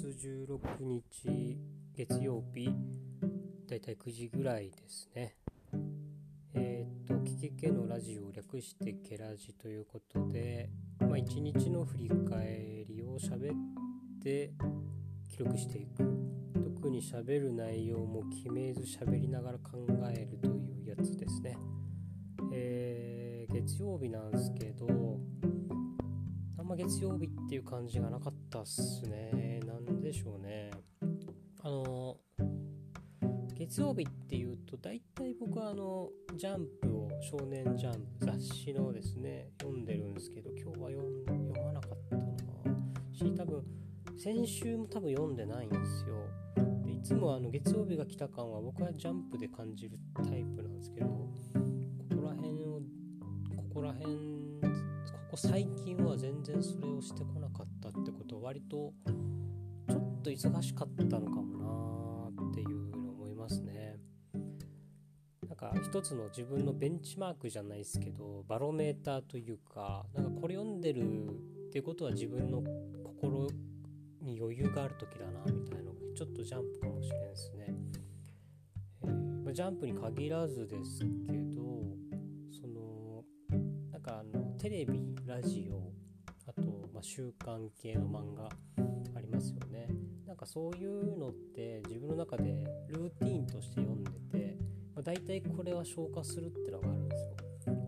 月16日月曜日だいたい9時ぐらいですね。えー、っと「キキケのラジオ」を略して「ケラジ」ということでまあ一日の振り返りを喋って記録していく。特に喋る内容も決めず喋りながら考えるというやつですね。えー、月曜日なんですけどあんま月曜日っていう感じがなかったっすね。なんでしょうね。あの、月曜日っていうと、大体僕はあの、ジャンプを、少年ジャンプ、雑誌のですね、読んでるんですけど、今日は読まなかったなし、多分、先週も多分読んでないんですよ。でいつもあの月曜日が来た感は僕はジャンプで感じるタイプなんですけど、ここら辺を、ここら辺ここ最近は全然それをしてこなかったってことは割とっと忙しかったのかもなっていうの思いますね。なんか一つの自分のベンチマークじゃないですけどバロメーターというかなんかこれ読んでるっていうことは自分の心に余裕がある時だなみたいなのがちょっとジャンプかもしれんですね、えーまジャンプに限らずですけどそのなんかあのテレビラジオあと、まあ、週刊系の漫画ありますよね。かそういうのって自分の中でルーティンとして読んでて、まあ、大体これは消化するってのがあるんですよ。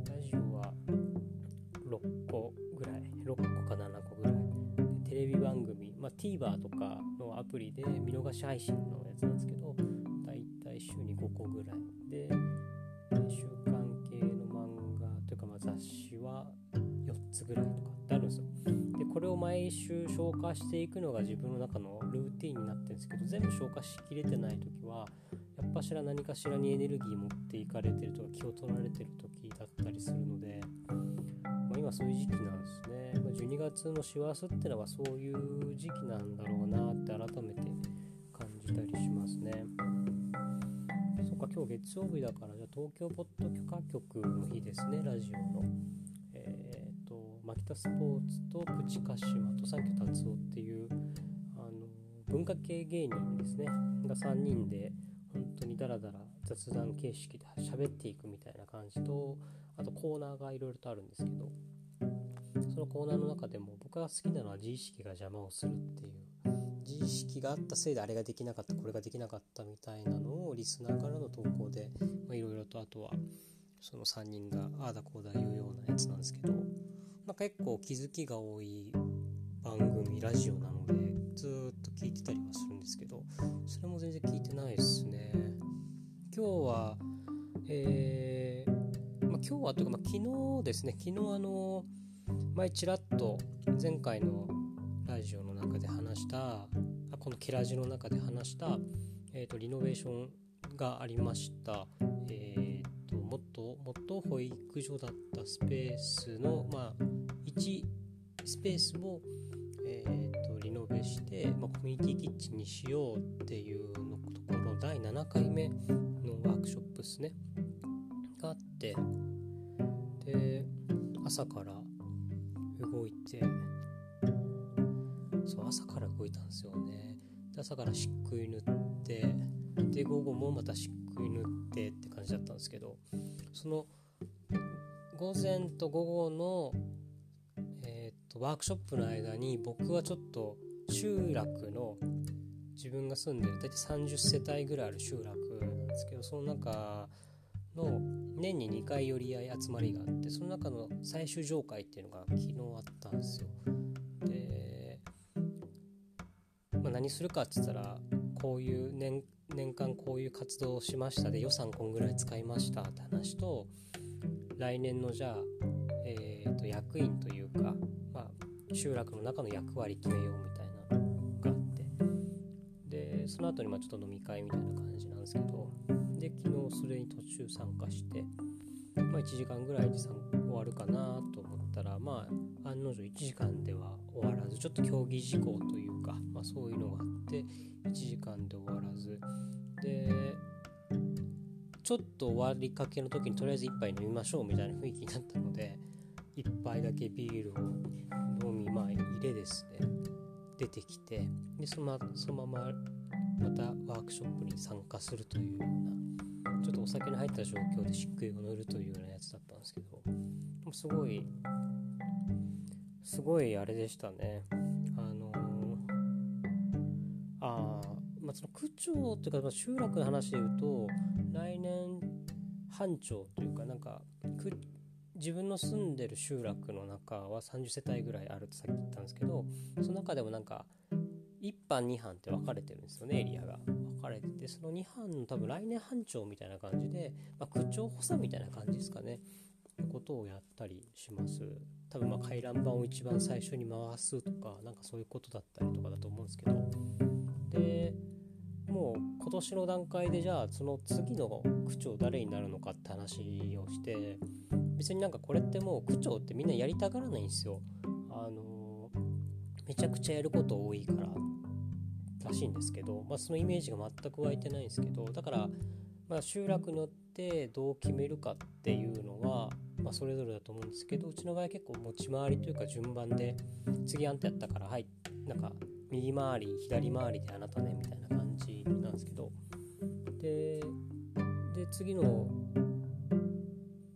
ラジオは6個ぐらい6個か7個ぐらい。でテレビ番組、まあ、TVer とかのアプリで見逃し配信のやつなんですけど大体週に5個ぐらい。で週刊系の漫画というかまあ雑誌は4つぐらいとかを毎週消化していくのが自分の中のルーティンになってるんですけど全部消化しきれてない時はやっぱしら何かしらにエネルギー持っていかれてるとか気を取られてる時だったりするので、まあ、今そういう時期なんですね、まあ、12月の師走ってのはそういう時期なんだろうなって改めて感じたりしますね。そっか今日月曜日だからじゃあ東京ポッド許可局の日ですねラジオの。牧田スポーツとプチカシマと三居達夫っていうあの文化系芸人ですね。が3人で本当にダラダラ雑談形式で喋っていくみたいな感じとあとコーナーがいろいろとあるんですけど。そのコーナーの中でも僕が好きなのは自意識が邪魔をするっていう自意識があったせいであれができなかったこれができなかったみたいなのをリスナーからの投稿でいろいろとあとはその3人がああだこうだ言うようなやつなんですけど。まあ、結構気づきが多い番組ラジオなのでずっと聞いてたりはするんですけどそれも全然聞いてないですね。今日はえー、まあ、今日はというか、まあ、昨日ですね。昨日あの前ちらっと前回のラジオの中で話したあこのケラジの中で話した、えーと、リノベーションがありました、えー、元元保育所だったスペースの、まあ、1スペースを、えーと、リノベして、まあ、コミュニティキッチンにしようっていうのところ第7回目のワークショップですね。があってで朝から動いてそう朝から動いたんですよね。で朝から漆喰塗ってで午後もまた漆喰塗ってって感じだったんですけどその午前と午後のとワークショップの間に僕はちょっと集落の自分が住んでる大体30世帯ぐらいある集落なんですけどその中の年に2回寄り合い集まりがあってその中の最終上会っていうのが昨日あったんですよ。で、まあ、何するかって言ったらこういう年年間こういう活動をしましたで予算こんぐらい使いましたって話と来年のじゃあ、えー、と役員というかま集落の中の役割決めようみたいなのがあってでその後にまあちょっと飲み会みたいな感じなんですけどで昨日それに途中参加して、まあ、1時間ぐらいで終わるかなと思ったらまあ案の定1時間では終わらずちょっと競技事項というか、まあ、そういうのがあって1時間で終わらず。でちょっと終わりかけの時にとりあえず1杯飲みましょうみたいな雰囲気になったので1杯だけビールを飲みまあ入れですね。出てきてでそのそのまままたワークショップに参加するというようなちょっとお酒の入った状況で漆喰を塗るというようなやつだったんですけどすごいすごいあれでしたね。あのあまあその区長というか、まあ、集落の話で言うと来年班長というかなんか自分の住んでる集落の中は30世帯ぐらいあるってさっき言ったんですけどその中でもなんか1班2班って分かれてるんですよねエリアが。分かれててその2班の多分来年班長みたいな感じで、まあ、区長補佐みたいな感じですかね。ことをやったりします。多分ま回覧板を一番最初に回すとかなんかそういうことだったりとかだと思うんですけど。でもう今年の段階でじゃあその次の区長誰になるのかって話をして別になんかこれってもう区長ってみんなやりたがらないんですよ。あのめちゃくちゃやること多いかららしいんですけど、まあ、そのイメージが全く湧いてないんですけどだから、まあ、集落によってどう決めるかっていうのは、まあ、それぞれだと思うんですけどうちの場合結構持ち回りというか順番で次あんたやったからはいなんか右回り左回りであなたねみたいな感じなんですけど。でで次の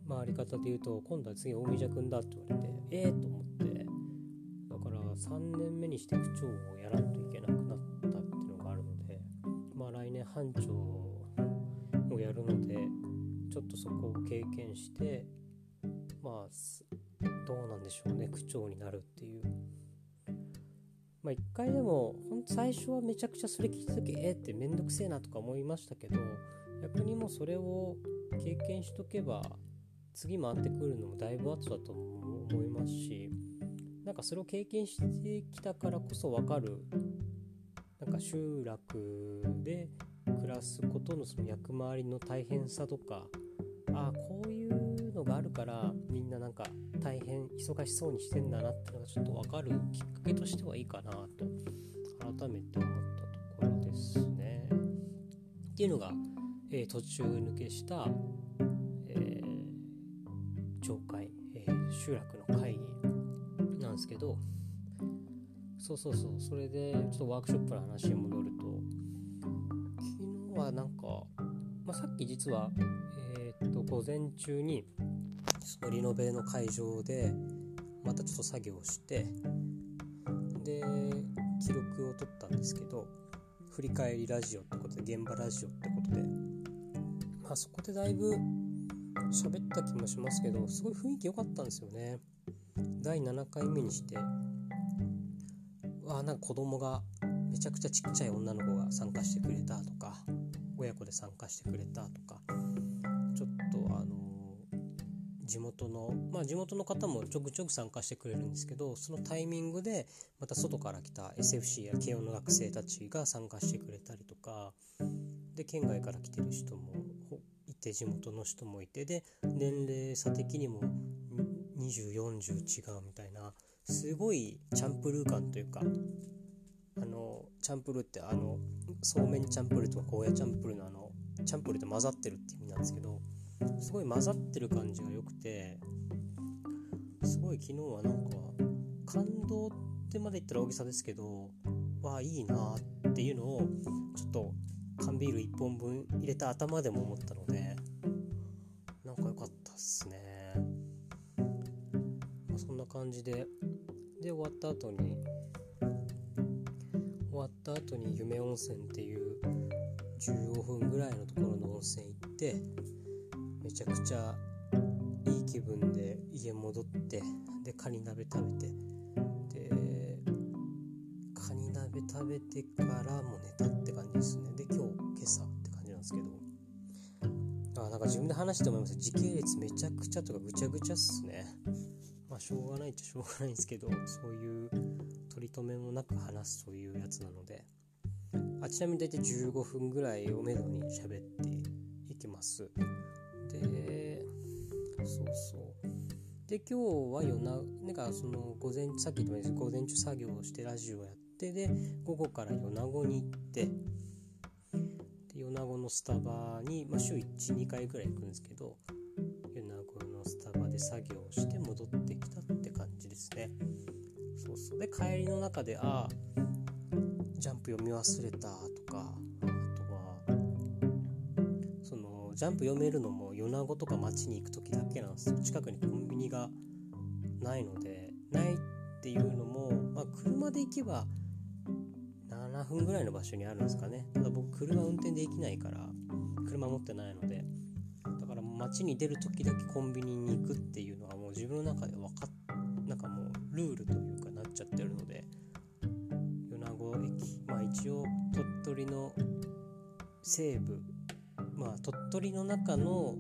回り方で言うと今度は次大宮君だって言われてええー、と思って。だから3年目にして区長をやらんといけなくなったっていうのがあるのでまあ来年班長をやるのでちょっとそこを経験してまあどうなんでしょうね区長になるっていう。まあ一回でもほんと最初はめちゃくちゃそれ聞いた時えー、ってめんどくせえなとか思いましたけど逆にもうそれを経験しとけば次回ってくるのもだいぶ後だと思いますしなんかそれを経験してきたからこそ分かるなんか集落で暮らすことのその役回りの大変さとかああこがあるからみんななんか大変忙しそうにしてんだなっていうのがちょっと分かるきっかけとしてはいいかなと改めて思ったところですね。っていうのが、えー、途中抜けした町会、えー、集落の会議なんですけどそうそうそうそれでちょっとワークショップの話に戻ると昨日はなんか、まあ、さっき実は、えー、っと午前中にそのリノベの会場でまたちょっと作業をしてで記録を取ったんですけど振り返りラジオってことで現場ラジオってことでまあそこでだいぶ喋った気もしますけどすごい雰囲気良かったんですよね。第7回目にしてわあなんか子供がめちゃくちゃちっちゃい女の子が参加してくれたとか親子で参加してくれたとか地元のまあ地元の方もちょくちょく参加してくれるんですけどそのタイミングでまた外から来た SFC や慶応の学生たちが参加してくれたりとかで県外から来てる人もいて地元の人もいてで年齢差的にも2040違うみたいなすごいチャンプルー感というかあのチャンプルーってあのそうめんチャンプルーとかゴーヤチャンプルーのあのチャンプルーって混ざってるって意味なんですけどすごい混ざってる感じが良くてすごい昨日はなんか感動ってまで言ったら大げさですけどわあいいなっていうのをちょっと缶ビール1本分入れた頭でも思ったのでなんか良かったっすね、まあ、そんな感じで。で終わった後に終わった後に夢温泉っていう15分ぐらいのところの温泉行ってめちゃくちゃいい気分で家戻ってでカニ鍋食べてでカニ鍋食べてからも寝たって感じですね。で今日今朝って感じなんですけど。あなんか自分で話して思います。時系列めちゃくちゃとかぐちゃぐちゃっすね。まあしょうがないっちゃしょうがないんですけどそういう取り留めもなく話すというやつなので。あちなみに大体15分ぐらいをめどに喋っていきます。でそうそう。で今日は夜ななんかその午前さっき言ったように午前中作業をしてラジオやってで午後から米子に行って米子のスタバに、まあ、週12回ぐらい行くんですけど米子のスタバで作業をして戻ってきたって感じですね。そうそう。で帰りの中でああジャンプ読み忘れたとかジャンプ読めるのも米子とか街に行く時だけなんですよ。近くにコンビニがないのでないっていうのも、まあ、車で行けば7分ぐらいの場所にあるんですかね。ただ僕車運転できないから車持ってないので。だから街に出る時だけコンビニに行くっていうのはもう自分の中で分かっなんかもうルールというかなっちゃってるので米子駅まあ一応鳥取の西部まあ鳥取の中の、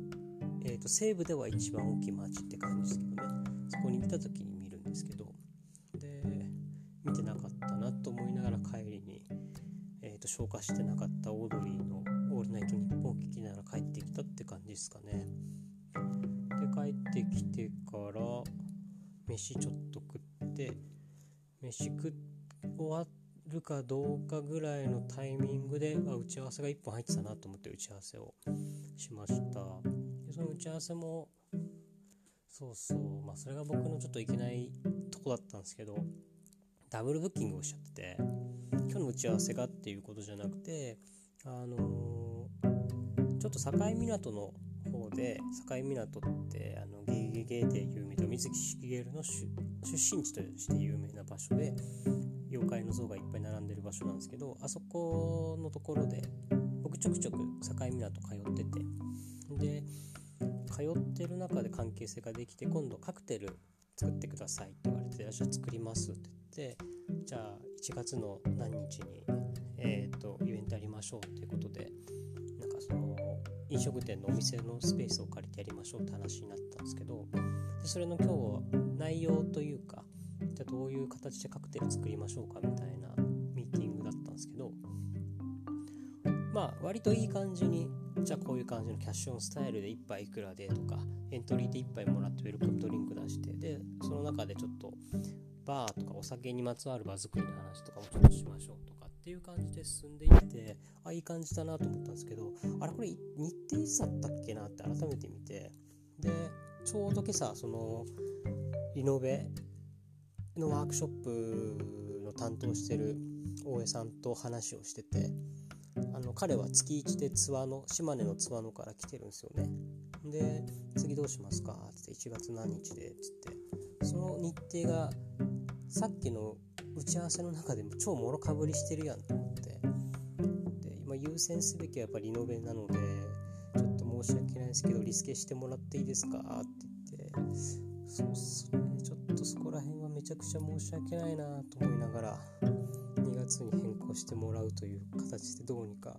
えー、と西部では一番大きい町って感じですけどね。そこに行った時に見るんですけど。で見てなかったなと思いながら帰りに、えー、と消化してなかったオードリーの「オールナイトニッポン」を聞きながら帰ってきたって感じですかね。で帰ってきてから飯ちょっと食って飯食終わるかどうかぐらいのタイミングであ打ち合わせが1本入ってたなと思って打ち合わせをしました。でその打ち合わせもそうそうまあそれが僕のちょっといけないとこだったんですけどダブルブッキングをしちゃってて今日の打ち合わせがっていうことじゃなくてあのー、ちょっと境港ので境港ってあのゲゲゲで有名と水木しげるの出身地として有名な場所で妖怪の像がいっぱい並んでる場所なんですけどあそこのところで僕ちょくちょく境港通っててで通ってる中で関係性ができて今度カクテル作ってくださいって言われて「じゃあ作ります」って言ってじゃあ1月の何日に、えーと、イベントやりましょうっていうことでかその飲食店のお店のスペースを借りてやりましょうって話になったんですけどでそれの今日は内容というかじゃあどういう形でカクテル作りましょうかみたいなミーティングだったんですけどまあ割といい感じにじゃあこういう感じのキャッシュオンスタイルで1杯いくらでとかエントリーで1杯もらってウェルカムドリンク出してでその中でちょっとバーとかお酒にまつわる場作りの話とかもちょっとしましょうと。っていう感じで進んでいってあいい感じだなと思ったんですけどあれこれ日程いつだったっけなって改めて見てでちょうど今朝そのリノベのワークショップの担当してる大江さんと話をしててあの彼は月1で津和野島根の津和野から来てるんですよね。で次どうしますかって1月何日でっつって。その日程がさっきの打ち合わせの中でも超もろかぶりしてるやんと思って。で今優先すべきはやっぱりリノベなのでちょっと申し訳ないですけどリスケしてもらっていいですかって言って。そうっすね。ちょっとそこら辺はめちゃくちゃ申し訳ないなと思いながら2月に変更してもらうという形でどうにか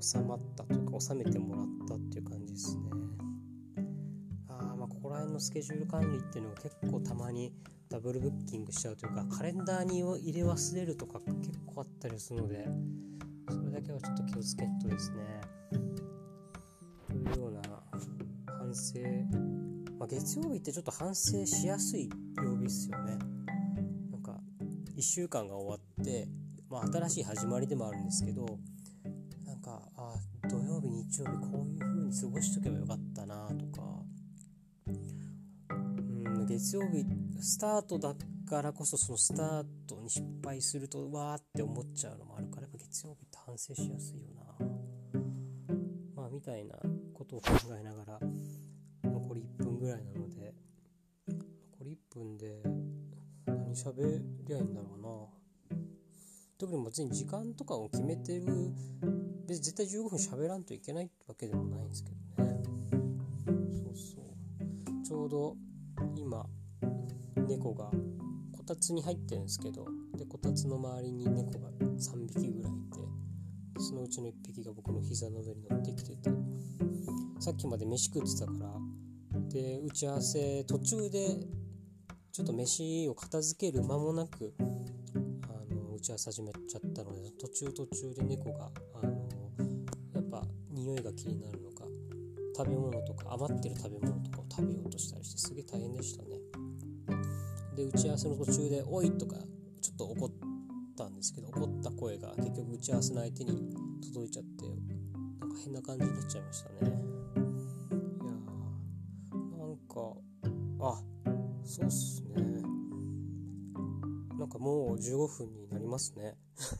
収まったというか収めてもらったっていう感じですね。ああまあここら辺のスケジュール管理っていうのが結構たまにダブルブッキングしちゃうというかカレンダーに入れ忘れるとか結構あったりするのでそれだけはちょっと気をつけんとですね。というような反省、まあ、月曜日ってちょっと反省しやすい曜日っすよね。なんか1週間が終わって、まあ、新しい始まりでもあるんですけどなんかあ土曜日日曜日こういう風に過ごしとけばよかったなとか。うん月曜日スタートだからこそそのスタートに失敗するとわーって思っちゃうのもあるからやっぱ月曜日って反省しやすいよな。まあみたいなことを考えながら残り1分ぐらいなので残り1分で何喋りゃいいんだろうな。特に別に時間とかを決めてる別に絶対15分喋らんといけないわけでもないんですけどね。そうそう。ちょうど今猫がこたつに入ってるんですけどでこたつの周りに猫が3匹ぐらいいてそのうちの1匹が僕の膝の上に乗ってきててさっきまで飯食ってたからで打ち合わせ途中でちょっと飯を片付ける間もなくあの打ち合わせ始めちゃったので途中途中で猫があのやっぱ匂いが気になるのか食べ物とか余ってる食べ物とかを食べようとしたりしてすげえ大変でしたね。で打ち合わせの途中で「おい!」とかちょっと怒ったんですけど怒った声が結局打ち合わせの相手に届いちゃってなんか変な感じになっちゃいましたね。いやーなんかあそうっすね。なんかもう15分になりますね。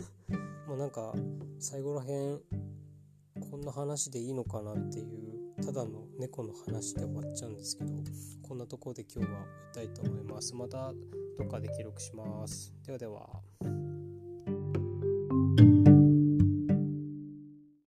もうなんか最後らへんこんな話でいいのかなっていうただの猫の話で終わっちゃうんですけどこんなところで今日は終えたいと思います。またどっかで記録します。ではでは。